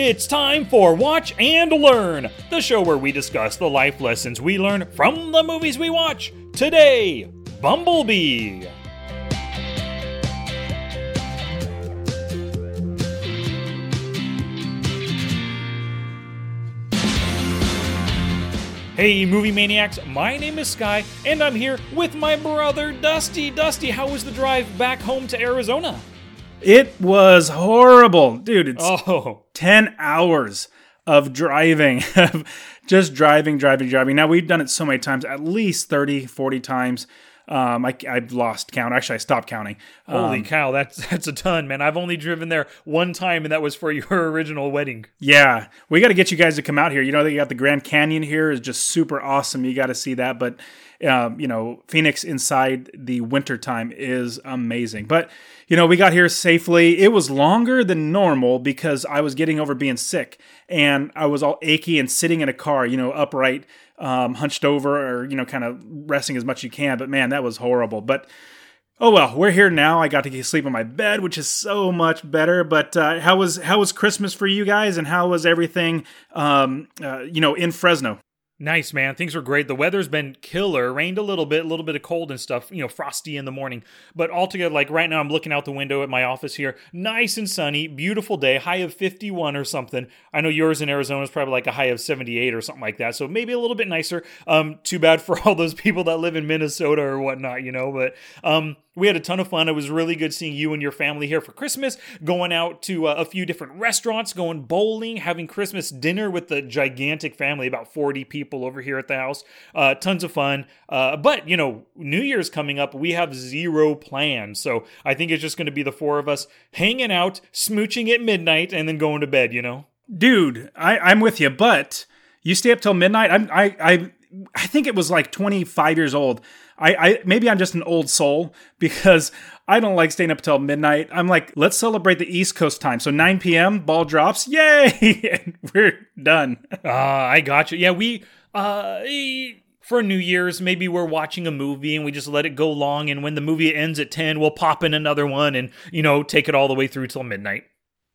It's time for Watch and Learn, the show where we discuss the life lessons we learn from the movies we watch. Today, Bumblebee. Hey, movie maniacs, my name is Sky, and I'm here with my brother Dusty. Dusty, how was the drive back home to Arizona? It was horrible. Dude, it's Oh, 10 hours of driving, just driving, driving, driving. Now, we've done it so many times, at least 30, 40 times. Um, I, I've lost count. Actually, I stopped counting. holy cow, that's that's a ton, man. I've only driven there one time, and that was for your original wedding. Yeah, we got to get you guys to come out here. You know, they got the Grand Canyon here is just super awesome. You got to see that. But, um, you know, Phoenix inside the wintertime is amazing. But, you know, we got here safely. It was longer than normal because I was getting over being sick and I was all achy and sitting in a car, you know, upright, um, hunched over or, you know, kind of resting as much as you can. But man, that was horrible. But, Oh well, we're here now. I got to sleep in my bed, which is so much better. But uh, how was how was Christmas for you guys, and how was everything, um, uh, you know, in Fresno? Nice, man. Things were great. The weather's been killer. Rained a little bit, a little bit of cold and stuff, you know, frosty in the morning. But altogether, like right now, I'm looking out the window at my office here. Nice and sunny, beautiful day, high of 51 or something. I know yours in Arizona is probably like a high of 78 or something like that. So maybe a little bit nicer. Um, too bad for all those people that live in Minnesota or whatnot, you know. But um, we had a ton of fun. It was really good seeing you and your family here for Christmas, going out to uh, a few different restaurants, going bowling, having Christmas dinner with the gigantic family, about 40 people over here at the house. Uh, tons of fun. Uh, but, you know, New Year's coming up, we have zero plans. So I think it's just going to be the four of us hanging out, smooching at midnight, and then going to bed, you know? Dude, I, I'm with you, but you stay up till midnight. I'm, I, I, I think it was like 25 years old. I, I maybe I'm just an old soul because I don't like staying up till midnight. I'm like, let's celebrate the East Coast time. So 9 p.m. ball drops, yay, and we're done. Uh, I got you. Yeah, we uh for New Year's, maybe we're watching a movie and we just let it go long and when the movie ends at 10, we'll pop in another one and, you know, take it all the way through till midnight.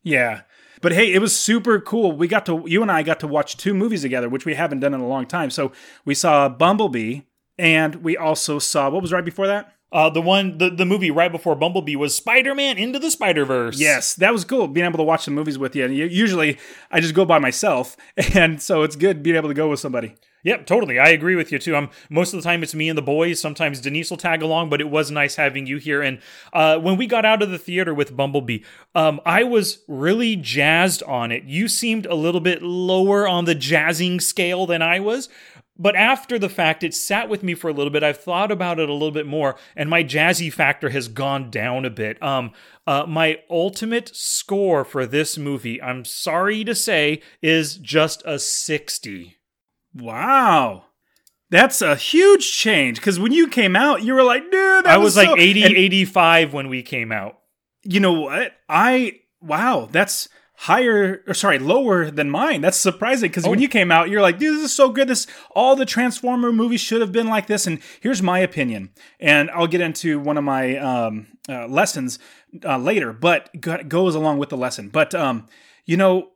Yeah. But hey, it was super cool. We got to you and I got to watch two movies together, which we haven't done in a long time. So we saw Bumblebee and we also saw what was right before that? Uh, the one, the, the movie right before Bumblebee was Spider Man Into the Spider Verse. Yes, that was cool being able to watch the movies with you. And usually I just go by myself, and so it's good being able to go with somebody. Yep, totally. I agree with you too. I'm most of the time it's me and the boys. Sometimes Denise will tag along, but it was nice having you here. And uh, when we got out of the theater with Bumblebee, um, I was really jazzed on it. You seemed a little bit lower on the jazzing scale than I was. But after the fact, it sat with me for a little bit. I've thought about it a little bit more, and my jazzy factor has gone down a bit. Um, uh, my ultimate score for this movie, I'm sorry to say, is just a 60. Wow. That's a huge change because when you came out, you were like, dude, that I was like so-" 80, And 85 when we came out. you know what? I, wow, that's higher, or sorry, lower than mine. That's surprising because when Oh. you came out, you're like, dude, this is so good. This, all the Transformer movies should have been like this. And here's my opinion. And I'll get into one of my um, uh, lessons uh, later, but go- goes along with the lesson. But, um, you know,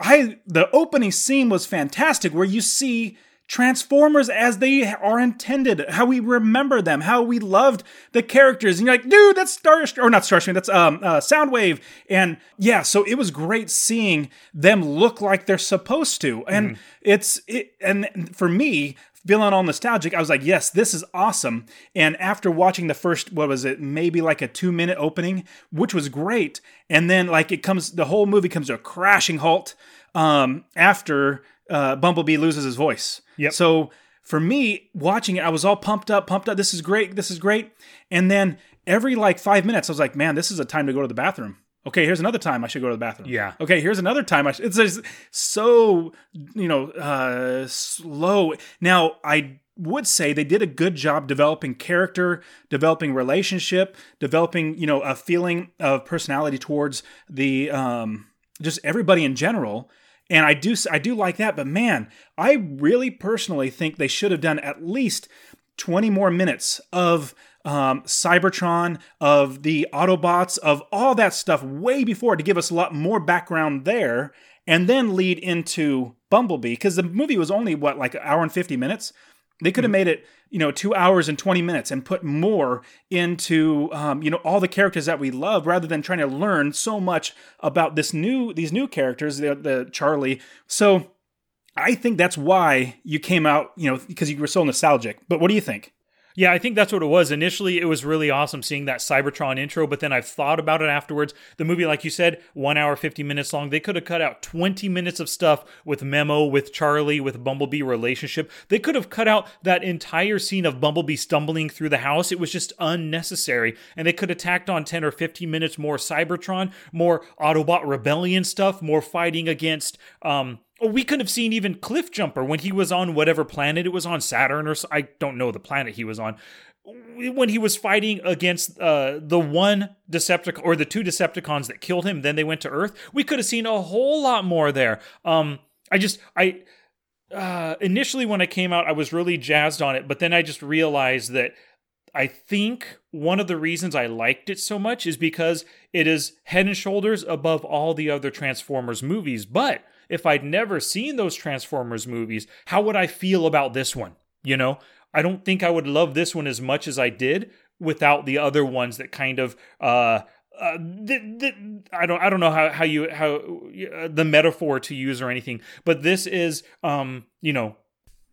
I the opening scene was fantastic where you see Transformers as they are intended, how we remember them, how we loved the characters, and you're like, dude, that's Star or not Starscream, that's um uh, Soundwave, and yeah, so it was great seeing them look like they're supposed to, and it's it, and for me. Feeling all nostalgic, I was like, yes, this is awesome. And after watching the first, what was it, maybe like a two minute opening, which was great. And then, like, it comes, the whole movie comes to a crashing halt um, after uh, Bumblebee loses his voice. Yep. So for me, watching it, I was all pumped up, pumped up. This is great. This is great. And then every like five minutes, I was like, man, this is a time to go to the bathroom. Okay, here's another time I should go to the bathroom. Yeah. Okay, here's another time I should. It's just so, you know, uh, slow. Now, I would say they did a good job developing character, developing relationship, developing, you know, a feeling of personality towards the, um, just everybody in general. And I do, I do like that. But man, I really personally think they should have done at least 20 more minutes of um, Cybertron, of the Autobots, of all that stuff way before to give us a lot more background there. and then lead into Bumblebee because the movie was only what like an hour and 50 minutes. They could have made it, you know, two hours and 20 minutes and put more into, um, you know, all the characters that we love rather than trying to learn so much about this new, these new characters, the, the Charlie. So I think that's why you came out, you know, because you were so nostalgic. But what do you think? Yeah, I think that's what it was. Initially, it was really awesome seeing that Cybertron intro, but then I've thought about it afterwards. The movie, like you said, one hour, 50 minutes long. They could have cut out 20 minutes of stuff with Memo, with Charlie, with Bumblebee relationship. They could have cut out that entire scene of Bumblebee stumbling through the house. It was just unnecessary. And they could have tacked on 10 or 15 minutes more Cybertron, more Autobot rebellion stuff, more fighting against, um, we could have seen even Cliff Jumper when he was on whatever planet it was on Saturn or I don't know the planet he was on when he was fighting against uh, the one Decepticon or the two Decepticons that killed him. Then they went to Earth. We could have seen a whole lot more there. Um, I just I uh, initially when I came out, I was really jazzed on it, but then I just realized that I think one of the reasons I liked it so much is because it is head and shoulders above all the other Transformers movies, but if I'd never seen those Transformers movies, how would I feel about this one? You know, I don't think I would love this one as much as I did without the other ones that kind of uh, uh, th- th- I don't I don't know how how you how uh, the metaphor to use or anything, but this is um you know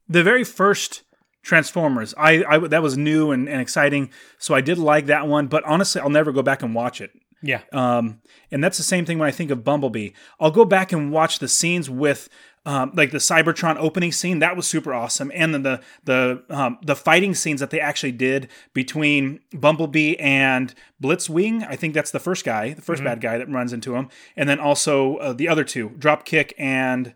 the very first Transformers. I, I that was new and, and exciting, so I did like that one. But honestly, I'll never go back and watch it. Yeah. Um, and that's the same thing when I think of Bumblebee. I'll go back and watch the scenes with um, like the Cybertron opening scene. That was super awesome, and then the the um, the fighting scenes that they actually did between Bumblebee and Blitzwing. I think that's the first guy, the 1st mm-hmm. bad guy that runs into him, and then also uh, the other two, Dropkick and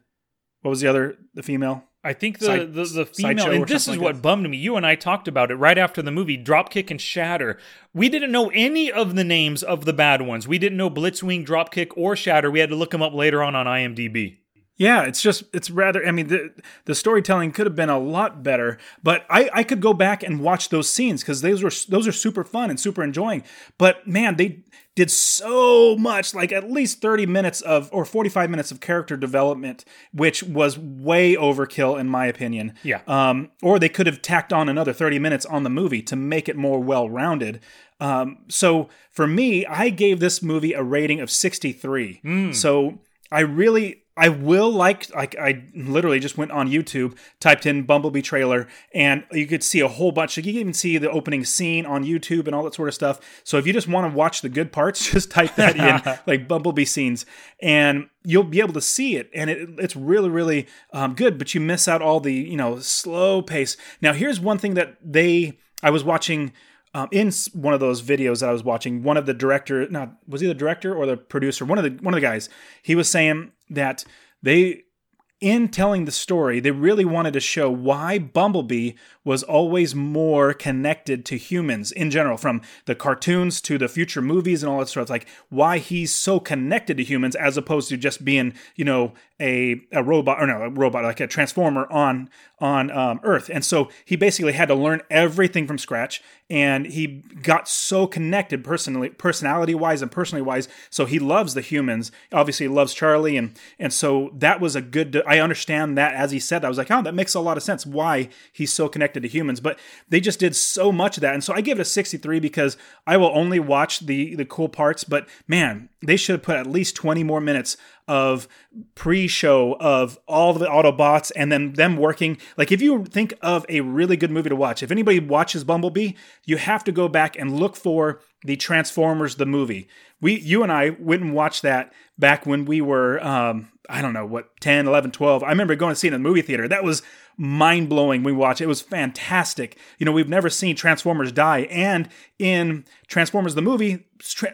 what was the other the female? I think the Side, the, the female, and this is like what that. bummed me. You and I talked about it right after the movie, Dropkick and Shatter. We didn't know any of the names of the bad ones. We didn't know Blitzwing, Dropkick, or Shatter. We had to look them up later on on IMDb. Yeah, it's just it's rather. I mean, the the storytelling could have been a lot better, but I I could go back and watch those scenes because those were those are super fun and super enjoying. But man, they did so much, like at least thirty minutes of or forty five minutes of character development, which was way overkill in my opinion. Yeah. Um, or they could have tacked on another thirty minutes on the movie to make it more well rounded. Um, so for me, I gave this movie a rating of sixty three. Mm. So I really I will like like I literally just went on YouTube, typed in Bumblebee trailer, and you could see a whole bunch. You can even see the opening scene on YouTube and all that sort of stuff. So if you just want to watch the good parts, just type that in, like Bumblebee scenes, and you'll be able to see it. And it, it's really really um, good. But you miss out all the you know slow pace. Now here's one thing that they I was watching. Um, in one of those videos that I was watching, one of the director, not was he the director or the producer? One of the one of the guys, he was saying that they in telling the story, they really wanted to show why Bumblebee was always more connected to humans in general, from the cartoons to the future movies and all that sort of. Like why he's so connected to humans as opposed to just being, you know, a, a robot or no, a robot like a transformer on on um, Earth. And so he basically had to learn everything from scratch, and he got so connected personally, personality wise and personally wise. So he loves the humans. Obviously, he loves Charlie, and and so that was a good. I understand that as he said, I was like, oh, that makes a lot of sense why he's so connected to humans. But they just did so much of that, and so I give it a 63 because I will only watch the the cool parts. But man, they should have put at least 20 more minutes of pre-show of all the Autobots and then them working. Like if you think of a really good movie to watch, if anybody watches Bumblebee, you have to go back and look for the Transformers the movie. We you and I went and watched that back when we were um, I don't know what 10, 11, 12. I remember going to see it in the movie theater. That was mind blowing we watched. It was fantastic. You know, we've never seen Transformers die. And in Transformers the movie,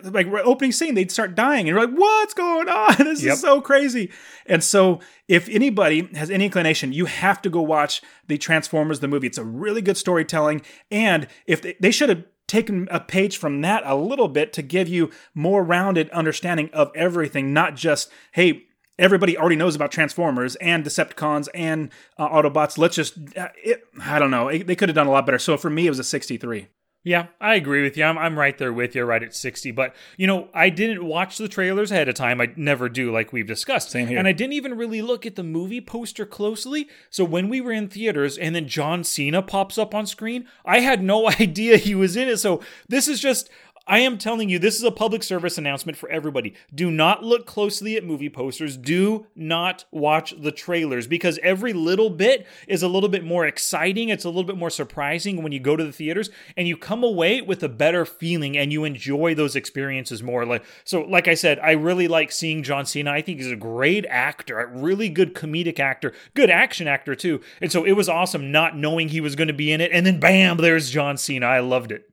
like opening scene, they'd start dying. And you're like, what's going on? This yep. is so crazy. And so, if anybody has any inclination, you have to go watch the Transformers the movie. It's a really good storytelling. And if they, they should have taken a page from that a little bit to give you more rounded understanding of everything, not just, hey, everybody already knows about Transformers and Decepticons and uh, Autobots. Let's just, uh, it, I don't know. It, they could have done a lot better. So for me, it was a 63. Yeah, I agree with you. I'm, I'm right there with you, right at 60. But, you know, I didn't watch the trailers ahead of time. I never do, like we've discussed. Same here. And I didn't even really look at the movie poster closely. So when we were in theaters and then John Cena pops up on screen, I had no idea he was in it. So this is just, I am telling you, this is a public service announcement for everybody. Do not look closely at movie posters. Do not watch the trailers because every little bit is a little bit more exciting. It's a little bit more surprising when you go to the theaters and you come away with a better feeling and you enjoy those experiences more. Like so, like I said, I really like seeing John Cena. I think he's a great actor, a really good comedic actor, good action actor too. And so it was awesome not knowing he was going to be in it, and then bam, there's John Cena. I loved it.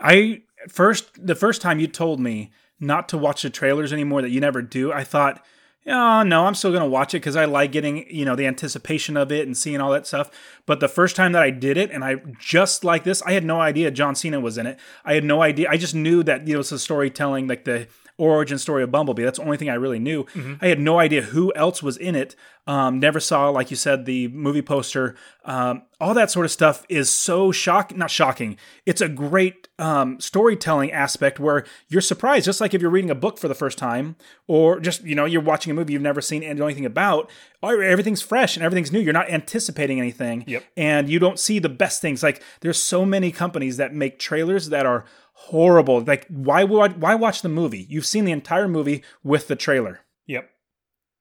I first the first time you told me not to watch the trailers anymore that you never do, I thought, oh no, I'm still gonna watch it because I like getting you know the anticipation of it and seeing all that stuff. But the first time that I did it, and I just like this, I had no idea John Cena was in it. I had no idea. I just knew that you know it's a storytelling like the origin story of Bumblebee. That's the only thing I really knew. Mm-hmm. I had no idea who else was in it. Um, never saw, like you said, the movie poster. Um, all that sort of stuff is so shocking. Not shocking. It's a great um, storytelling aspect where you're surprised, just like if you're reading a book for the first time, or just you know you're watching a movie you've never seen and know anything about. Everything's fresh and everything's new. You're not anticipating anything, yep. and you don't see the best things. Like there's so many companies that make trailers that are horrible. Like why would why watch the movie? You've seen the entire movie with the trailer. Yep.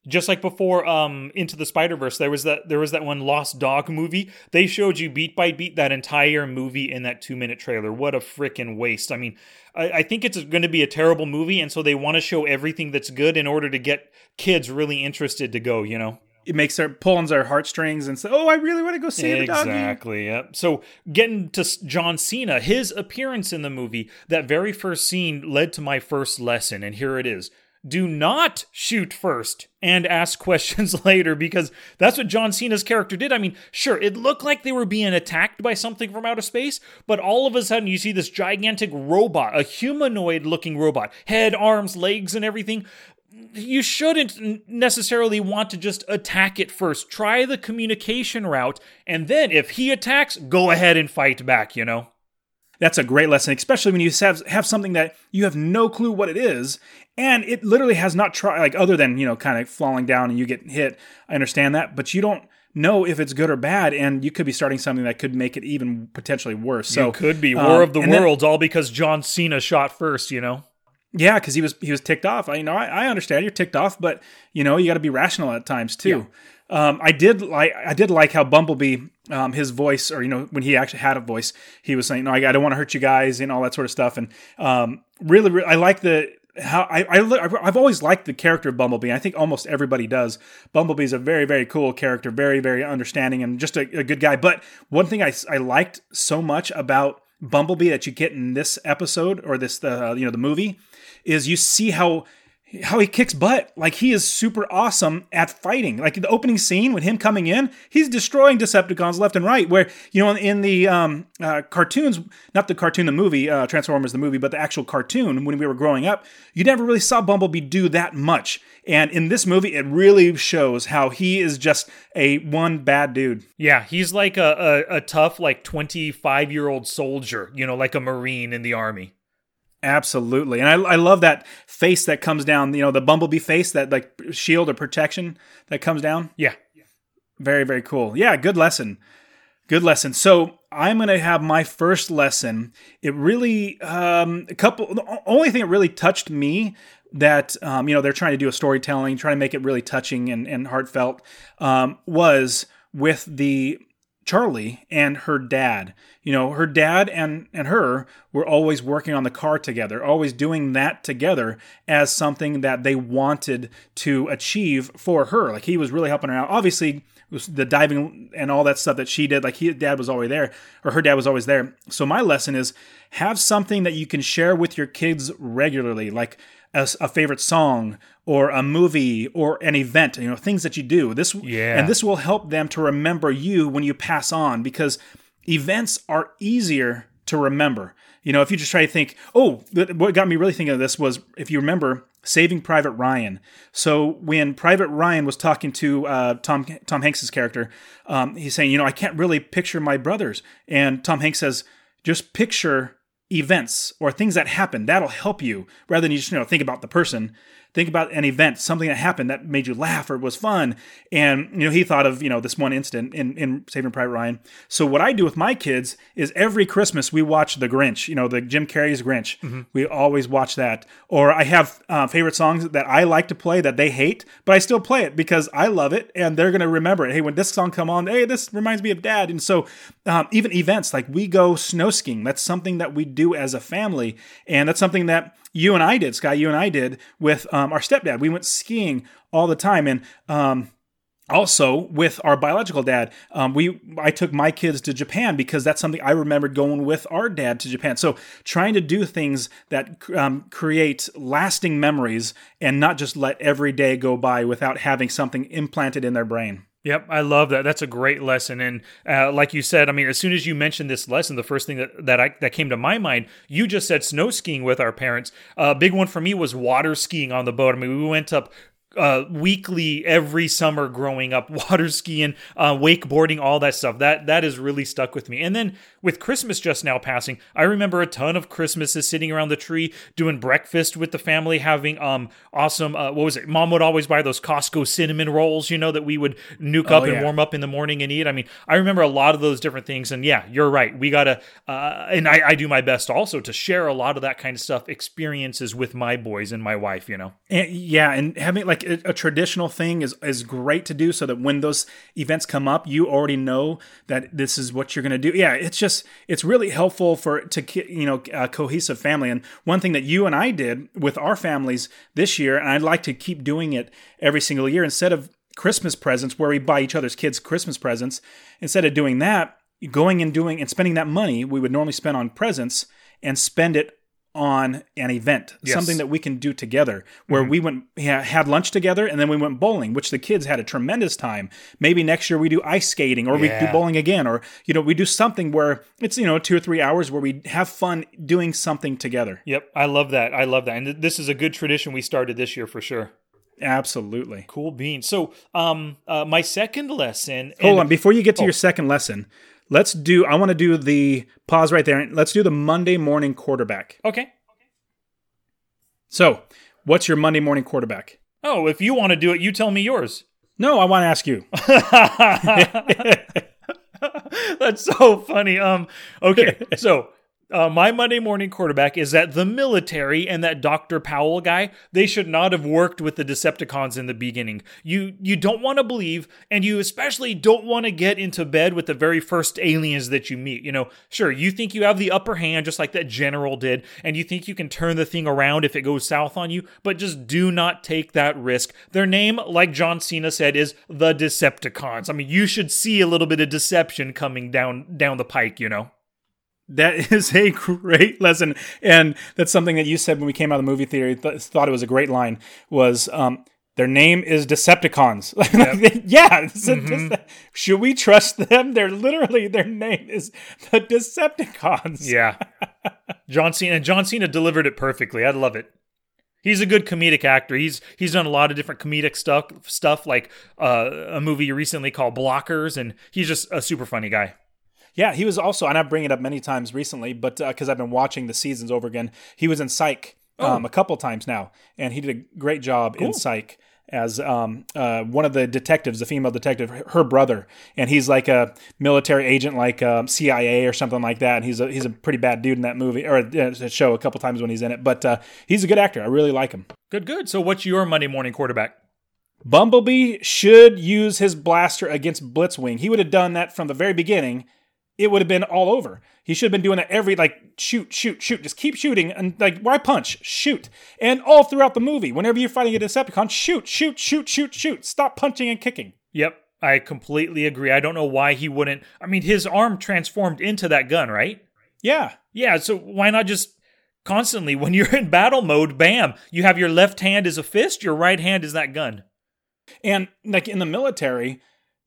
Just like before um Into the Spider-Verse, there was that there was that one Lost Dog movie. They showed you beat by beat that entire movie in that 2-minute trailer. What a freaking waste. I mean, I, I think it's going to be a terrible movie and so they want to show everything that's good in order to get kids really interested to go, you know it makes their pulling their heartstrings and say, "Oh, I really want to go see exactly, the doggy." Exactly. Yep. So getting to John Cena, his appearance in the movie, that very first scene led to my first lesson, and here it is. Do not shoot first and ask questions later because that's what John Cena's character did. I mean, sure, it looked like they were being attacked by something from outer space, but all of a sudden you see this gigantic robot, a humanoid looking robot, head, arms, legs, and everything you shouldn't necessarily want to just attack it first. Try the communication route, and then if he attacks, go ahead and fight back, you know? That's a great lesson, especially when you have, have something that you have no clue what it is, and it literally has not tried, like, other than, you know, kind of falling down and you get hit. I understand that, but you don't know if it's good or bad, and you could be starting something that could make it even potentially worse. So, you could be War um, of the Worlds, then, all because John Cena shot first, you know? Yeah, because he was he was ticked off. I you know I, I understand you're ticked off, but you know you got to be rational at times too. Yeah. Um, I did like I did like how Bumblebee um, his voice or you know when he actually had a voice he was saying no I, I don't want to hurt you guys and all that sort of stuff and um, really, really I like the how I, I I've always liked the character of Bumblebee. I think almost everybody does. Bumblebee is a very very cool character, very very understanding and just a, a good guy. But one thing I I liked so much about Bumblebee that you get in this episode or this uh, you know the movie is you see how how he kicks butt. Like he is super awesome at fighting. Like the opening scene with him coming in, he's destroying Decepticons left and right. Where you know in the um, uh, cartoons, not the cartoon, the movie uh, Transformers, the movie, but the actual cartoon when we were growing up, you never really saw Bumblebee do that much. And in this movie, it really shows how he is just a one bad dude. Yeah, he's like a, a, a tough, like twenty five year old soldier. You know, like a marine in the army. Absolutely. And I, I love that face that comes down, you know, the bumblebee face, that like shield or protection that comes down. Yeah. Very, very cool. Yeah, good lesson. Good lesson. So I'm going to have my first lesson. It really, um, a couple, the only thing that really touched me that, um, you know, they're trying to do a storytelling, trying to make it really touching and, and heartfelt, um, was with the Charlie and her dad. You know, her dad and and her were always working on the car together, always doing that together as something that they wanted to achieve for her. Like he was really helping her out. Obviously, the diving and all that stuff that she did, like he dad was always there, or her dad was always there. So my lesson is have something that you can share with your kids regularly, like a, a, favorite song or a movie or an event, you know, things that you do. This yeah. and this will help them to remember you when you pass on because events are easier to remember. You know, if you just try to think, oh, what got me really thinking of this was if you remember Saving Private Ryan. So when Private Ryan was talking to uh, Tom Tom Hanks's character, um, he's saying, you know, I can't really picture my brothers, and Tom Hanks says, just picture events or things that happen that'll help you rather than you just you know think about the person think about an event something that happened that made you laugh or was fun. And you know he thought of you know this one incident in, in saving private ryan. So what i do with my kids is every christmas we watch the grinch you know the jim carrey's grinch. We always watch that. Or i have uh, favorite songs that i like to play that they hate but i still play it because i love it and they're going to remember it. Hey when this song come on hey this reminds me of dad. And so um, even events like we go snow skiing that's something that we do as a family. And that's something that you and I did, Sky. You and I did with um, our stepdad. We went skiing all the time, and um, also with our biological dad, um, we I took my kids to Japan because that's something I remembered going with our dad to Japan. So trying to do things that um, create lasting memories and not just let every day go by without having something implanted in their brain. Yep, I love that. That's a great lesson, and uh, like you said, I mean, as soon as you mentioned this lesson, the first thing that that I that came to my mind, you just said snow skiing with our parents. A uh, big one for me was water skiing on the boat. I mean, we went up uh, weekly every summer growing up, water skiing, uh, wakeboarding, all that stuff. That that has really stuck with me. And then with Christmas just now passing, I remember a ton of Christmases sitting around the tree doing breakfast with the family, having um awesome uh, what was it? Mom would always buy those Costco cinnamon rolls, you know, that we would nuke up Oh, and warm up in the morning and eat. I mean, I remember a lot of those different things. And yeah, you're right. We gotta, uh, and I, I do my best also to share a lot of that kind of stuff, experiences with my boys and my wife. You know. And, yeah, and having like a, traditional thing is is great to do, so that when those events come up, you already know that this is what you're going to do. Yeah, it's just it's really helpful for to you know a cohesive family. And one thing that you and I did with our families this year, and I'd like to keep doing it every single year, instead of Christmas presents where we buy each other's kids Christmas presents, instead of doing that, going and doing and spending that money we would normally spend on presents and spend it on an event, Yes. something that we can do together, where we went yeah, had lunch together and then we went bowling, which the kids had a tremendous time. Maybe next year we do ice skating or we do bowling again, or you know we do something where it's you know two or three hours where we have fun doing something together. Yep, I love that. I love that, and th- this is a good tradition we started this year for sure. Absolutely. Cool beans. So, um, uh, my second lesson. Hold and- on, before you get to your second lesson, let's do. I want to do the pause right there. Let's do the Monday morning quarterback. Okay. So, what's your Monday morning quarterback? Oh, if you want to do it, you tell me yours. No, I want to ask you. That's so funny. Um, okay, so uh, my Monday morning quarterback is that the military and that Dr. Powell guy, they should not have worked with the Decepticons in the beginning. You you don't want to believe, and you especially don't want to get into bed with the very first aliens that you meet. You know, sure, you think you have the upper hand, just like that general did, and you think you can turn the thing around if it goes south on you, but just do not take that risk. Their name, like John Cena said, is the Decepticons. I mean, you should see a little bit of deception coming down down the pike, you know. That is a great lesson, and that's something that you said when we came out of the movie theater. Th- thought it was a great line. Was um, their name is Decepticons? yeah. Mm-hmm. should we trust them? They're literally their name is the Decepticons. Yeah. John Cena and John Cena delivered it perfectly. I love it. He's a good comedic actor. He's he's done a lot of different comedic stuff stuff like uh, a movie recently called Blockers and he's just a super funny guy. Yeah, he was also, and I bring it up many times recently, but because I've been watching the seasons over again, he was in Psych Oh. um, a couple times now, and he did a great job in Psych as um, uh, one of the detectives, the female detective, her- her brother, and he's like a military agent, like um, CIA or something like that. And he's a he's a pretty bad dude in that movie or uh, show a couple times when he's in it, but uh, he's a good actor. I really like him. Good, good. So what's your Monday morning quarterback? Bumblebee should use his blaster against Blitzwing. He would have done that from the very beginning. It would have been all over. He should have been doing that every like shoot, shoot, shoot. Just keep shooting and like why punch? Shoot. And all throughout the movie, whenever you're fighting a Decepticon, shoot, shoot, shoot, shoot, shoot. Stop punching and kicking. Yep, I completely agree. I don't know why he wouldn't. I mean, his arm transformed into that gun, right? Yeah. Yeah, so why not just constantly when you're in battle mode, bam, you have your left hand as a fist, your right hand is that gun. And like in the military,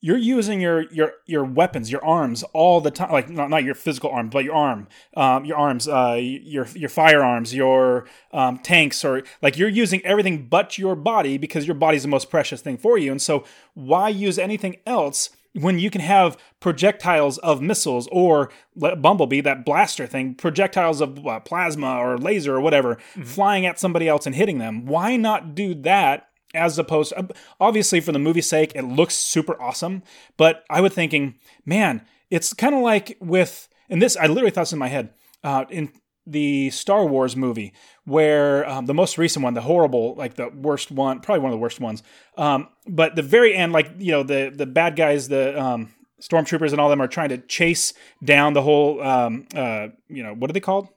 you're using your your your weapons, your arms all the time. Like not, not your physical arm, but your arm, um, your arms, uh, your your firearms, your um, tanks, or like you're using everything but your body because your body's the most precious thing for you. And so, why use anything else when you can have projectiles of missiles or Bumblebee, that blaster thing, projectiles of uh, plasma or laser or whatever, mm-hmm. flying at somebody else and hitting them. Why not do that as opposed obviously for the movie's sake it looks super awesome but i was thinking man it's kind of like with and this i literally thought this in my head uh, in the star wars movie where um, the most recent one the horrible like the worst one probably one of the worst ones um, but the very end like you know the the bad guys the um, stormtroopers and all them are trying to chase down the whole um, uh, you know what are they called?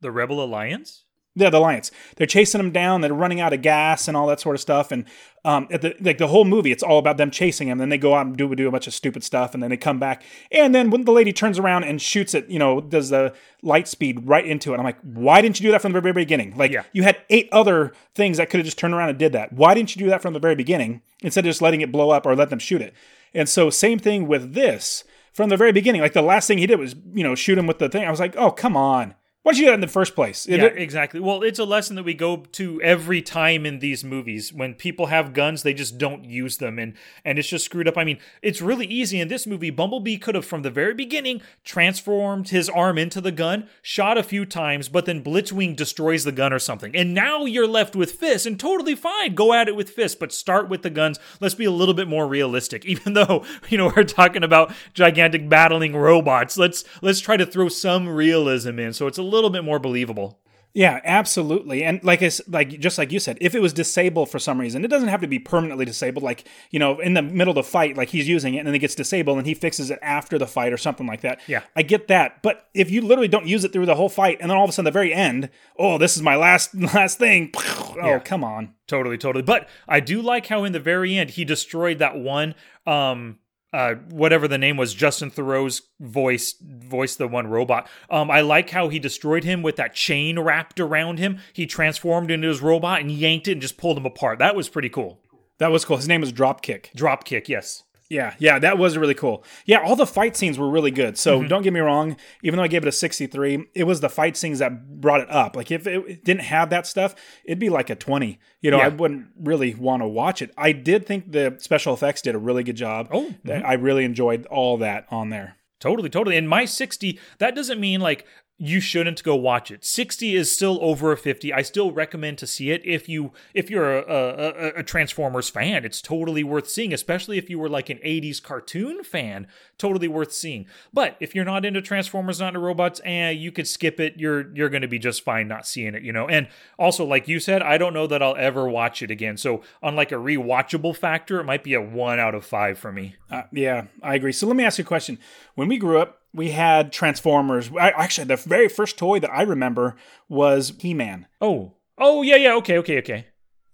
The rebel alliance yeah, the Lions. They're chasing them down. They're running out of gas and all that sort of stuff. And um, at the like the whole movie, it's all about them chasing him. Then they go out and do do a bunch of stupid stuff, and then they come back. And then when the lady turns around and shoots it, you know, does the light speed right into it. I'm like, why didn't you do that from the very, very beginning? Like, yeah. you had eight other things that could have just turned around and did that. Why didn't you do that from the very beginning instead of just letting it blow up or let them shoot it? And so, same thing with this from the very beginning. Like the last thing he did was, you know, shoot him with the thing. I was like, oh, come on. Why did you do that in the first place? Yeah, exactly. Well, it's a lesson that we go to every time in these movies. When people have guns, they just don't use them, and and it's just screwed up. I mean, it's really easy in this movie. Bumblebee could have, from the very beginning, transformed his arm into the gun, shot a few times, but then Blitzwing destroys the gun or something, and now you're left with fists, and totally fine. Go at it with fists, but start with the guns. Let's be a little bit more realistic, even though you know we're talking about gigantic battling robots. Let's let's try to throw some realism in, so it's a little bit more believable. Yeah, absolutely. And like it's like just like you said, if it was disabled for some reason, it doesn't have to be permanently disabled. Like you know, in the middle of the fight, like he's using it and then it gets disabled and he fixes it after the fight or something like that. Yeah, I get that. But if you literally don't use it through the whole fight and then all of a sudden, the very end, oh, this is my last last thing. Oh, yeah. come on. Totally, totally. But I do like how in the very end he destroyed that one um uh, whatever the name was, Justin Theroux's voice, voice the one robot. Um, I like how he destroyed him with that chain wrapped around him. He transformed into his robot and yanked it and just pulled him apart. That was pretty cool. That was cool. His name was Dropkick. Dropkick, yes. Yeah, yeah, that was really cool. Yeah, all the fight scenes were really good. So mm-hmm. don't get me wrong, even though I gave it a 63, it was the fight scenes that brought it up. Like if it didn't have that stuff, it'd be like a 20. You know, yeah. I wouldn't really want to watch it. I did think the special effects did a really good job. Oh, mm-hmm. I really enjoyed all that on there. Totally, totally. And my 60, that doesn't mean like you shouldn't go watch it. 60 is still over a 50. I still recommend to see it if you if you're a, a, a, Transformers fan. It's totally worth seeing, especially if you were like an 80s cartoon fan. Totally worth seeing. But if you're not into Transformers, not into robots, eh, you could skip it. You're you're going to be just fine not seeing it, you know. And also, like you said, I don't know that I'll ever watch it again. So on like a rewatchable factor, it might be a one out of five for me. Uh, yeah, I agree. So let me ask you a question. When we grew up, we had Transformers. I, actually, the very first toy that I remember was He Man. Oh, oh yeah, yeah. Okay, okay, okay.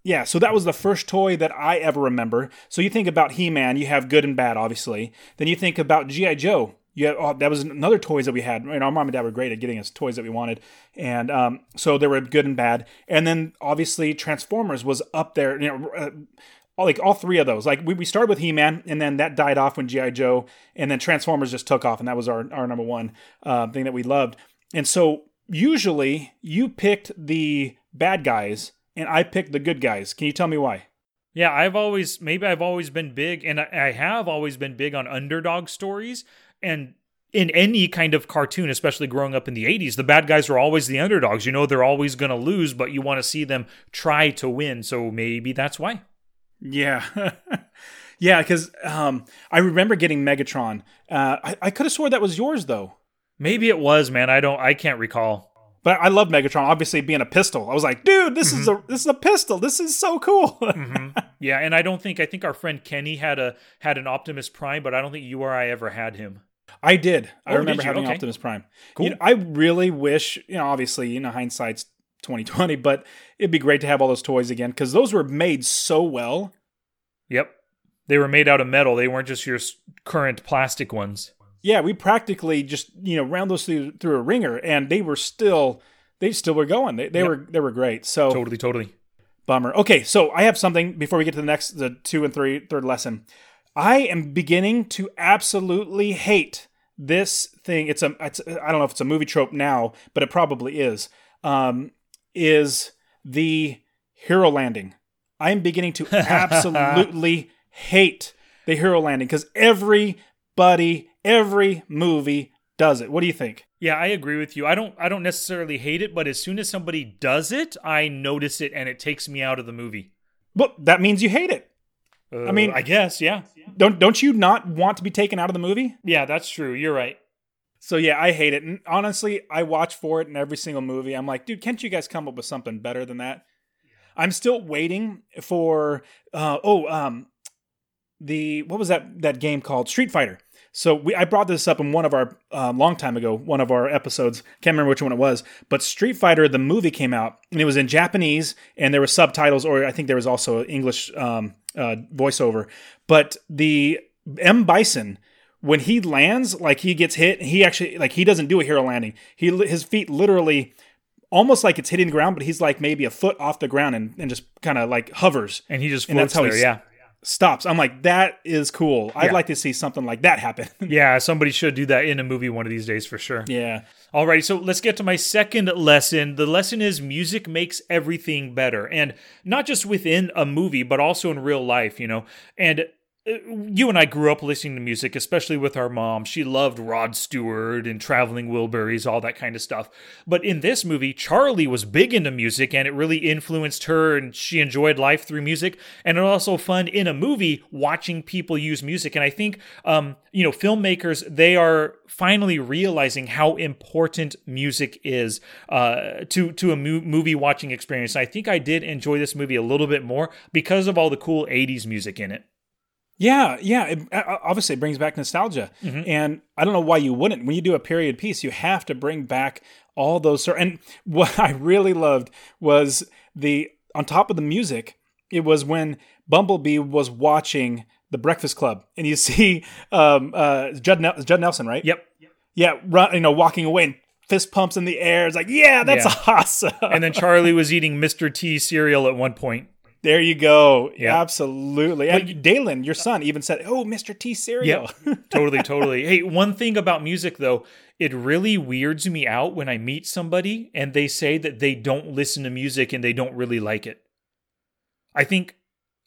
Yeah, so that was the first toy that I ever remember. So you think about He Man, you have good and bad, obviously. Then you think about G.I. Joe. You have, oh, that was another toys that we had. And our mom and dad were great at getting us toys that we wanted. And um, so there were good and bad. And then obviously Transformers was up there. You know, uh, all, like all three of those. Like we, we started with He Man, and then that died off when GI Joe, and then Transformers just took off, and that was our our number one uh, thing that we loved. And so usually you picked the bad guys, and I picked the good guys. Can you tell me why? Yeah, I've always maybe I've always been big, and I have always been big on underdog stories, and in any kind of cartoon, especially growing up in the 80s, the bad guys are always the underdogs. You know, they're always going to lose, but you want to see them try to win. So maybe that's why. Yeah. yeah, because um, I remember getting Megatron. Uh, I, I could have swore that was yours, though. Maybe it was, man. I don't. I can't recall. But I love Megatron. Obviously, being a pistol, I was like, dude, this mm-hmm. is a this is a pistol. This is so cool. mm-hmm. Yeah, and I don't think I think our friend Kenny had a had an Optimus Prime, but I don't think you or I ever had him. I did. I oh, remember did having okay. Optimus Prime. Cool. You know, I really wish, you know, obviously, you know, hindsight's 2020, but it'd be great to have all those toys again because those were made so well. Yep. They were made out of metal. They weren't just your current plastic ones. Yeah, we practically just, you know, round those through, through a ringer and they were still they still were going. They, they yep. were they were great. So Totally, totally. Bummer. Okay, so I have something before we get to the next the 2 and three third lesson. I am beginning to absolutely hate this thing. It's a it's I don't know if it's a movie trope now, but it probably is. Um, is the hero landing. I am beginning to absolutely hate the hero landing because everybody, every movie does it. What do you think? Yeah, I agree with you. I don't I don't necessarily hate it, but as soon as somebody does it, I notice it and it takes me out of the movie. Well, that means you hate it. Uh, mean- I guess, yeah. Don't don't you not want to be taken out of the movie? Yeah, that's true. You're right. So yeah, I hate it. And honestly, I watch for it in every single movie. I'm like, dude, can't you guys come up with something better than that? I'm still waiting for uh, oh um the what was that that game called Street Fighter. So we I brought this up in one of our uh, long time ago, one of our episodes. Can't remember which one it was, but Street Fighter the movie came out and it was in Japanese and there were subtitles, or I think there was also an English um, uh, voiceover. But the M Bison when he lands, like he gets hit, he actually like he doesn't do a hero landing. He his feet literally almost like it's hitting the ground, but he's like maybe a foot off the ground and, and just kind of like hovers, And he just And that's how there, he's- yeah. stops. I'm like, that is cool. I'd Yeah. like to see something like that happen. Yeah, somebody should do that in a movie one of these days for sure. yeah. Alrighty, so let's get to my second lesson. The lesson is music makes everything better. And not just within a movie, but also in real life, you know. And you and I grew up listening to music, especially with our mom. She loved Rod Stewart and Traveling Wilburys, all that kind of stuff. But in this movie, Charlie was big into music and it really influenced her and she enjoyed life through music. And it was also fun in a movie watching people use music. And I think, um, you know, filmmakers, they are finally realizing how important music is uh, to, to a mo- movie watching experience. And I think I did enjoy this movie a little bit more because of all the cool 80s music in it. Yeah, yeah. It, uh, obviously, it brings back nostalgia, and I don't know why you wouldn't. When you do a period piece, you have to bring back all those. And what I really loved was the on top of the music. It was when Bumblebee was watching The Breakfast Club, and you see um, uh, Judd Nel- Judd Nelson, right? Yep. Yeah, run, you know, walking away and fist pumps in the air. It's like, yeah, that's Yeah. awesome. And then Charlie was eating Mr. T cereal at one point. There you go. Yeah. Absolutely. And Dalen, your son, even said, "Oh, Mr. T cereal." totally, totally. Hey, one thing about music though, it really weirds me out when I meet somebody and they say that they don't listen to music and they don't really like it. I think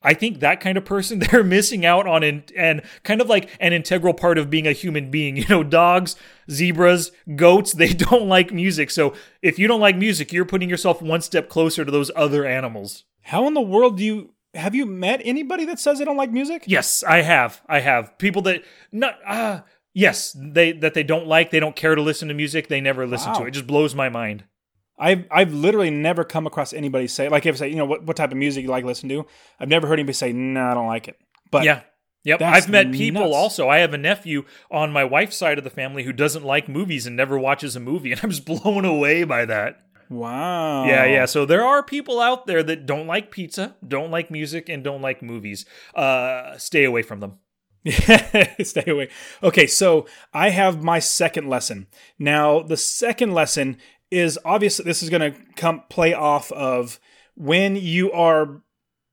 I think that kind of person they're missing out on an, and kind of like an integral part of being a human being. You know, dogs, zebras, goats, they don't like music. So if you don't like music, you're putting yourself one step closer to those other animals. How in the world do you have you met anybody that says they don't like music? Yes, I have. I have people that not uh yes, they that they don't like, they don't care to listen to music, they never listen to it. It just blows my mind. I've I've literally never come across anybody say like if I say you know what what type of music you like to listen to. I've never heard anybody say no, I don't like it. But Yeah. Yep. I've met people nuts. also. I have a nephew on my wife's side of the family who doesn't like movies and never watches a movie, and I'm just blown away by that. Wow, Yeah, yeah. So there are people out there that don't like pizza, don't like music, and don't like movies. Uh stay away from them. Stay away. Okay, so I have my second lesson. Now, the second lesson is obviously this is going to come play off of when you are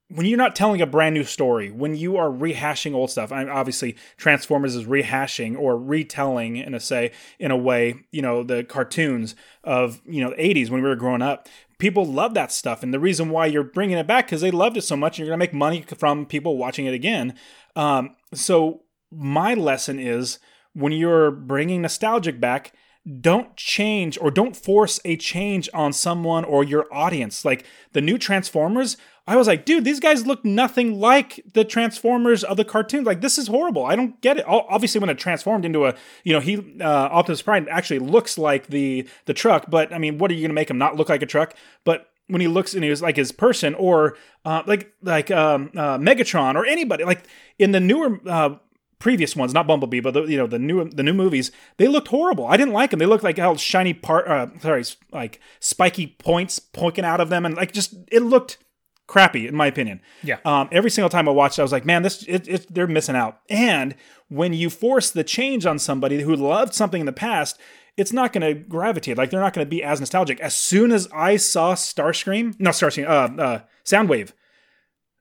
when you're not telling a brand new story, when you are rehashing old stuff. I'm obviously Transformers is rehashing or retelling in a say in a way, you know, the cartoons of, you know, the 80s when we were growing up. People love that stuff and the reason why you're bringing it back cuz they loved it so much and you're to make money from people watching it again. Um, so my lesson is when you're bringing nostalgic back, don't change or don't force a change on someone or your audience. Like the new Transformers, I was like, dude, these guys look nothing like the Transformers of the cartoons. Like this is horrible. I don't get it. Obviously, when it transformed into a, you know, he uh, Optimus Prime actually looks like the the truck. But I mean, what are you going to make him not look like a truck? But when he looks and he was like his person or uh, like like um, uh, Megatron or anybody like in the newer uh, previous ones, not Bumblebee, but the, you know the new the new movies, they looked horrible. I didn't like them. They looked like how shiny part, uh, sorry, like spiky points poking out of them, and like just it looked crappy in my opinion. Yeah. Um, every single time I watched, it, I was like, man, this it, it, they're missing out. And when you force the change on somebody who loved something in the past. It's not going to gravitate. Like they're not going to be as nostalgic. As soon as I saw Starscream, no Starscream, uh, uh, Soundwave.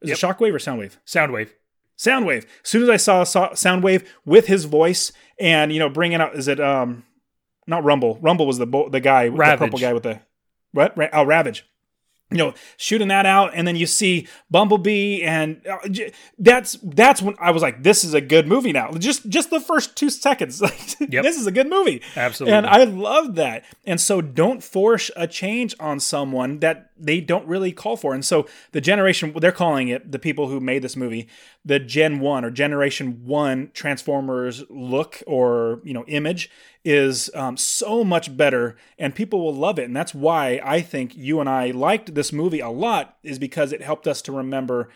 Is Yep. it Shockwave or Soundwave? Soundwave. Soundwave. As soon as I saw, saw Soundwave with his voice and you know bringing out, is it um, not Rumble? Rumble was the bo- the guy, the purple guy with the what? Ra- oh, Ravage. you know shooting that out and then you see bumblebee and uh, j- that's that's when i was like this is a good movie now just just the first two seconds like Yep. this is a good movie Absolutely. and i love that and so don't force a change on someone that they don't really call for. And so the generation they're calling it the people who made this movie the gen 1 or generation 1 transformers look or you know image is um, so much better and people will love it. And that's why i think you and i liked this movie a lot is because it helped us to remember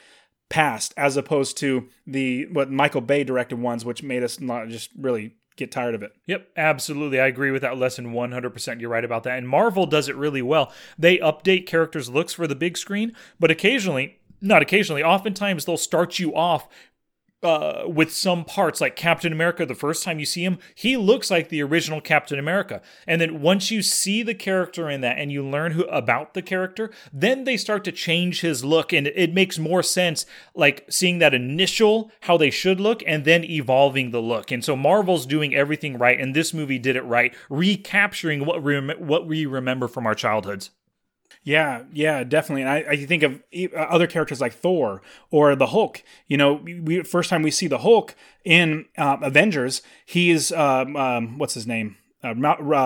past as opposed to the what michael bay directed ones which made us not just really get tired of it Yep, absolutely. I agree with that lesson 100%. You're right about that. And Marvel does it really well. They update characters' looks for the big screen, but occasionally, not occasionally, oftentimes they'll start you off uh, with some parts like Captain America. The first time you see him, he looks like the original Captain America. And then once you see the character in that and you learn who about the character, then they start to change his look, and it makes more sense. Like seeing that initial how they should look, and then evolving the look. And so Marvel's doing everything right, and this movie did it right, recapturing what we rem- what we remember from our childhoods. Yeah, yeah, definitely. And I, I think of uh, other characters like Thor or the Hulk. You know, we, first time we see the Hulk in uh, Avengers, he's um, um, what's his name, uh, uh,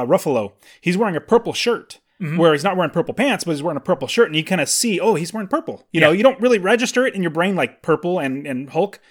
Ruffalo. He's wearing a purple shirt. Where he's not wearing purple pants, but he's wearing a purple shirt, and you kind of see, oh, he's wearing purple. You know, you don't really register it in your brain like purple and, and Hulk,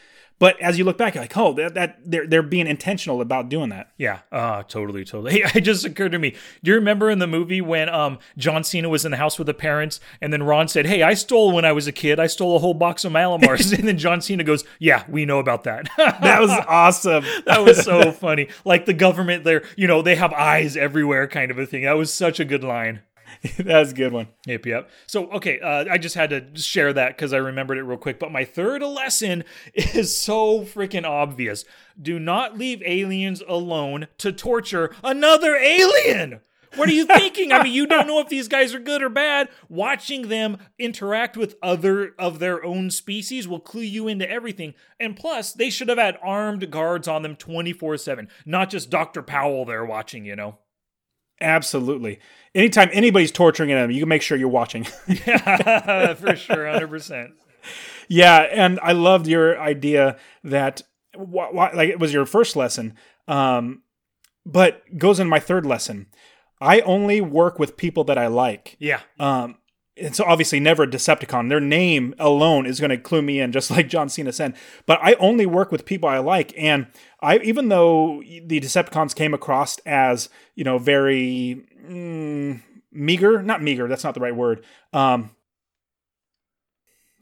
but as you look back, you're like, oh, that, that they're they're being intentional about doing that. Yeah, uh, totally, totally. Hey, it just occurred to me. Do you remember in the movie when um John Cena was in the house with the parents, and then Ron said, "Hey, I stole when I was a kid. I stole a whole box of Mallomars," and then John Cena goes, "Yeah, we know about that." That was awesome. that was so funny. Like the government, there, you know, they have eyes everywhere, kind of a thing. That was such a good line. That's a good one. Yep, yep. So, okay, uh, I just had to share that because I remembered it real quick. But my third lesson is so freaking obvious. Do not leave aliens alone to torture another alien. What are you thinking? I mean, you don't know if these guys are good or bad. Watching them interact with other of their own species will clue you into everything. And plus, they should have had armed guards on them 24 7, not just Dr. Powell there watching, you know? Absolutely. Anytime anybody's torturing them, you can make sure you're watching. Yeah, for sure, 100%. yeah, and I loved your idea that wh- wh- like it was your first lesson, um, but goes in my third lesson. I only work with people that I like. Yeah. Um, so obviously never a Decepticon. Their name alone is going to clue me in, just like John Cena said. But I only work with people I like, and I even though the Decepticons came across as you know very mm, meager, not meager. That's not the right word. Um,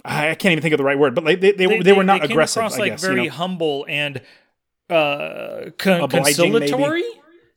I can't even think of the right word, but like they, they, they, were not came aggressive. across I like guess, very you know? humble and uh, con- Obliging, maybe. conciliatory.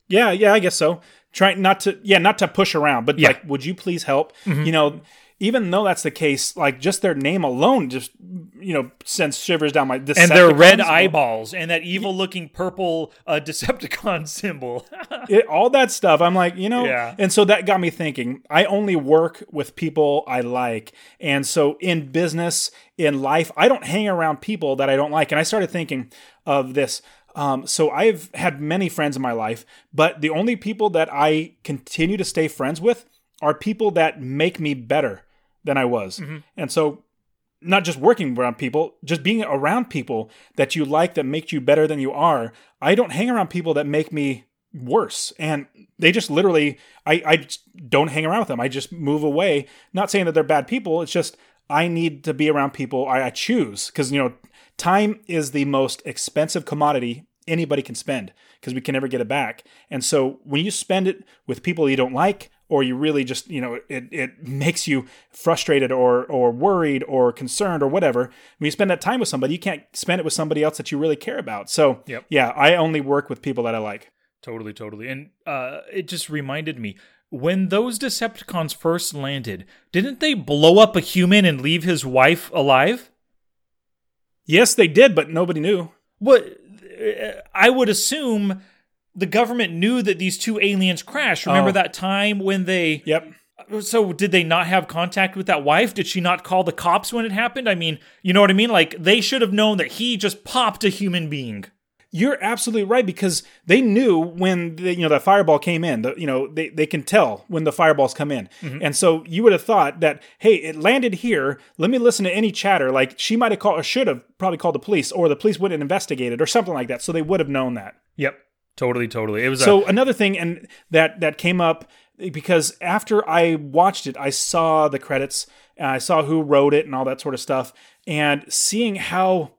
Yeah, yeah, I guess so. Trying not to, yeah, not to push around, but Yeah. Mm-hmm. like, would you please help? You know, even though that's the case, like just their name alone just, you know, sends shivers down my. And their red Decepticons, eyeballs and that evil-looking purple uh, Decepticon symbol. it, all that stuff. I'm like, you know, Yeah. and so that got me thinking. I only work with people I like, and so in business, in life, I don't hang around people that I don't like. And I started thinking of this. Um, so I've had many friends in my life, but the only people that I continue to stay friends with are people that make me better than I was. And so not just working around people, just being around people that you like that make you better than you are. I don't hang around people that make me worse. And they just literally, I, I just don't hang around with them. I just move away. Not saying that they're bad people. It's just I need to be around people I, I choose because, you know, time is the most expensive commodity anybody can spend because we can never get it back. And so when you spend it with people you don't like, or you really just, you know, it, it makes you frustrated or or worried or concerned or whatever. When you spend that time with somebody, you can't spend it with somebody else that you really care about. So Yep. yeah, I only work with people that I like. Totally, totally. And uh, it just reminded me when those Decepticons first landed, didn't they blow up a human and leave his wife alive? Yes, they did, but nobody knew. What I would assume the government knew that these two aliens crashed. Remember Oh. that time when they Yep. so did they not have contact with that wife? Did she not call the cops when it happened? I mean, you know what I mean? Like they should have known that he just popped a human being. You're absolutely right because they knew when the, you know the fireball came in. The, you know they, they can tell when the fireballs come in, mm-hmm. and so you would have thought that hey, it landed here. Let me listen to any chatter. Like she might have called or should have probably called the police, or the police wouldn't have investigated or something like that. So they would have known that. Yep. Totally, totally. It was So a, another thing, and that that came up because after I watched it, I saw the credits, and I saw who wrote it and all that sort of stuff, and seeing how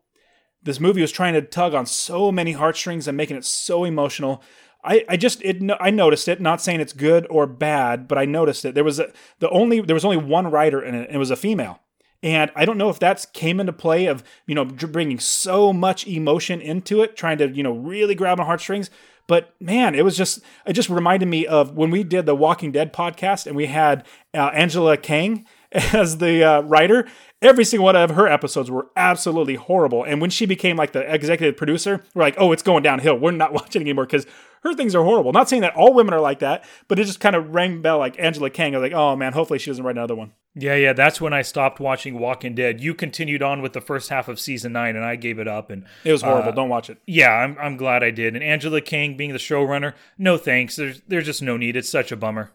this movie was trying to tug on so many heartstrings and making it so emotional. I, I just it I noticed it. Not saying it's good or bad, but I noticed it. There was a, the only there was only one writer in it. And it was a female, and I don't know if that's came into play of you know bringing so much emotion into it, trying to you know really grab on heartstrings. But man, it was just it just reminded me of when we did the Walking Dead podcast and we had uh, Angela Kang as the uh, writer. Every single one of her episodes were absolutely horrible. And when she became like the executive producer, we're like, oh, it's going downhill. We're not watching anymore because her things are horrible. Not saying that all women are like that, but it just kind of rang bell like Angela Kang. I was like, oh man, hopefully she doesn't write another one. yeah, yeah. That's when I stopped watching Walking Dead. You continued on with the first half of season nine, and I gave it up. And It was horrible. Don't watch it. yeah, I'm I'm glad I did. And Angela King being the showrunner, no thanks. There's there's just no need. It's such a bummer.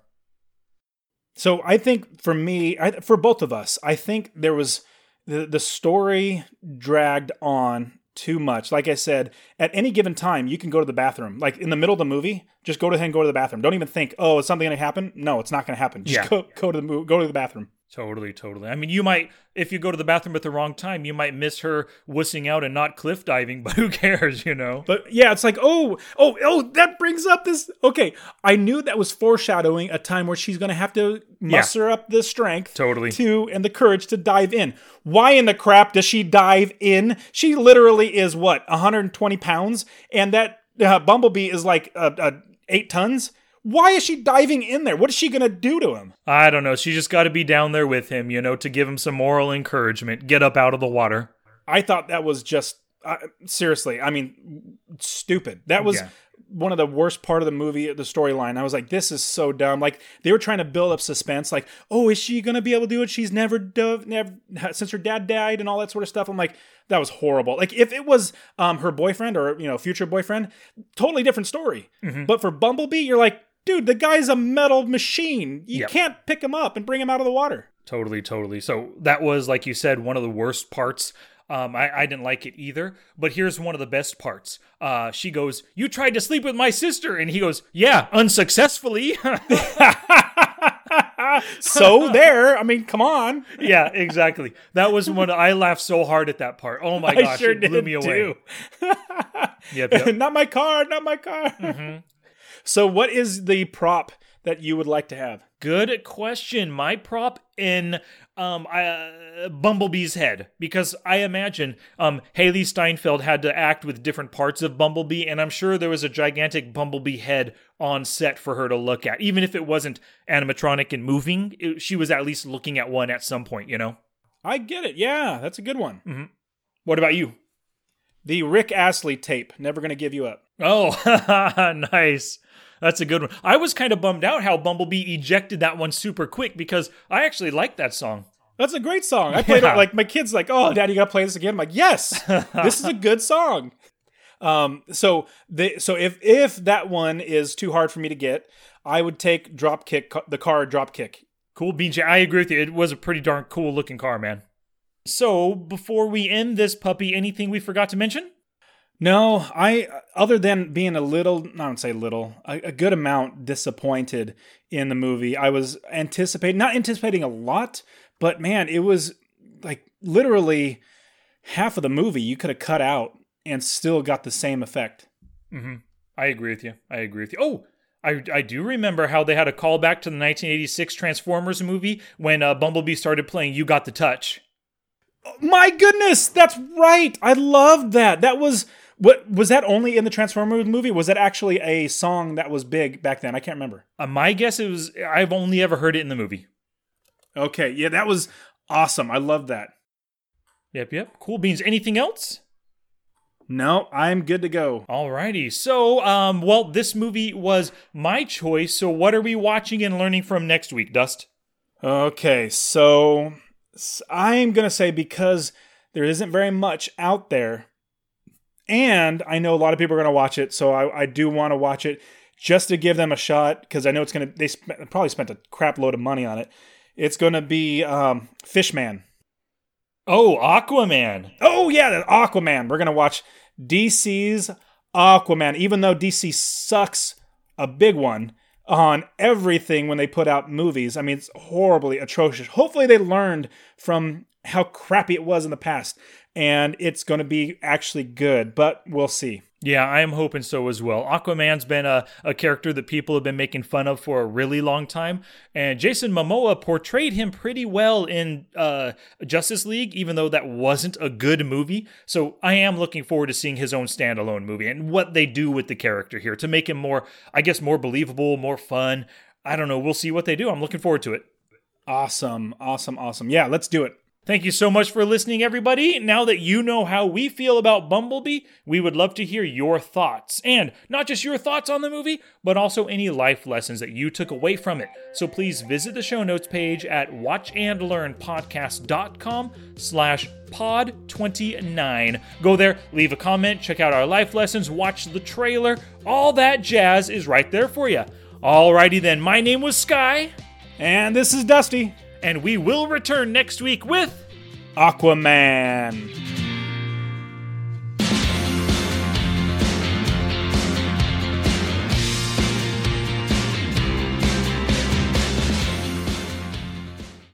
So I think for me, I, for both of us, I think there was the the story dragged on too much. Like I said, at any given time, you can go to the bathroom. Like in the middle of the movie, just go to and go to the bathroom. Don't even think, oh, is something going to happen? No, it's not going to happen. Just Yeah. go go to the go to the bathroom. Totally, totally. I mean, you might, if you go to the bathroom at the wrong time, you might miss her wussing out and not cliff diving, but who cares, you know? But yeah, it's like, oh, oh, oh, that brings up this. Okay, I knew that was foreshadowing a time where she's going to have to muster up the strength, Totally. to and the courage to dive in. Why in the crap does she dive in? She literally is what 120 pounds, and that uh, bumblebee is like uh, uh, eight tons. Why is she diving in there? What is she going to do to him? I don't know. She just got to be down there with him, you know, to give him some moral encouragement. Get up out of the water. I thought that was just uh, seriously. I mean, stupid. That was Yeah. one of the worst part of the movie, the storyline. I was like, this is so dumb. Like they were trying to build up suspense. Like, oh, is she gonna be able to do it? She's never dove, never since her dad died and all that sort of stuff. I'm like, that was horrible. Like if it was um her boyfriend or you know future boyfriend, totally different story. Mm-hmm. But for Bumblebee, you're like. Dude, the guy's a metal machine. You Yep. can't pick him up and bring him out of the water. Totally, totally. So that was, like you said, one of the worst parts. Um, I, I didn't like it either. But here's one of the best parts. Uh, she goes, "You tried to sleep with my sister," and he goes, "Yeah, unsuccessfully." So there, I mean, come on. yeah, exactly. That was when I laughed so hard at that part. Oh my gosh, sure it blew did me away. too. Yep, yep. not my car, not my car. Mm-hmm. So, what is the prop that you would like to have? Good question. My prop in um uh, Bumblebee's head because I imagine um Hailee Steinfeld had to act with different parts of Bumblebee and I'm sure there was a gigantic Bumblebee head on set for her to look at. Even if it wasn't animatronic and moving, it, she was at least looking at one at some point, you know. I get it. Yeah, that's a good one. Mm-hmm. What about you? The Rick Astley tape. Never gonna give you up. Oh, nice. That's a good one. I was kind of bummed out how Bumblebee ejected that one super quick because I actually liked that song. That's a great song. I played Yeah. it like my kids like, oh, daddy, you gotta play this again. I'm like, yes, this is a good song. Um, so the so if if that one is too hard for me to get, I would take Dropkick, the car Dropkick. Cool, BJ. I agree with you. It was a pretty darn cool looking car, man. So, before we end this puppy, anything we forgot to mention? No, I other than being a little, I don't say little, a, a good amount disappointed in the movie. I was anticipating, not anticipating a lot, but man, it was like literally half of the movie you could have cut out and still got the same effect. Mm-hmm. I agree with you. I agree with you. Oh, I, I do remember how they had a callback to the 1986 Transformers movie when uh, Bumblebee started playing You Got the Touch. My goodness, that's right. I loved that. That was what was that only in the Transformers movie? Was that actually a song that was big back then? I can't remember. Uh, my guess is I've only ever heard it in the movie. Okay, yeah, that was awesome. I love that. Yep, yep. Cool beans. Anything else? No, I'm good to go. Alrighty. So, um, well, this movie was my choice. So, what are we watching and learning from next week, Dust? Okay, so I'm going to say because there isn't very much out there, and I know a lot of people are going to watch it, so I, I do want to watch it just to give them a shot because I know it's going to. They sp- probably spent a crap load of money on it. It's going to be um, Fishman. Oh, Aquaman. Oh yeah, Aquaman. We're going to watch DC's Aquaman, even though DC sucks a big one on everything when they put out movies. I mean, it's horribly atrocious. Hopefully, they learned from how crappy it was in the past, and it's going to be actually good, but we'll see. Yeah, I am hoping so as well. Aquaman's been a, a character that people have been making fun of for a really long time, and Jason Momoa portrayed him pretty well in uh, Justice League, even though that wasn't a good movie. So I am looking forward to seeing his own standalone movie and what they do with the character here to make him more, I guess, more believable, more fun. I don't know. We'll see what they do. I'm looking forward to it. Awesome, awesome, awesome. Yeah, let's do it. Thank you so much for listening, everybody. Now that you know how we feel about Bumblebee, we would love to hear your thoughts. And not just your thoughts on the movie, but also any life lessons that you took away from it. So please visit the show notes page at watchandlearnpodcast.com slash pod 29. Go there, leave a comment, check out our life lessons, watch the trailer. All that jazz is right there for you. Alrighty then, my name was Sky. And this is Dusty. And we will return next week with Aquaman.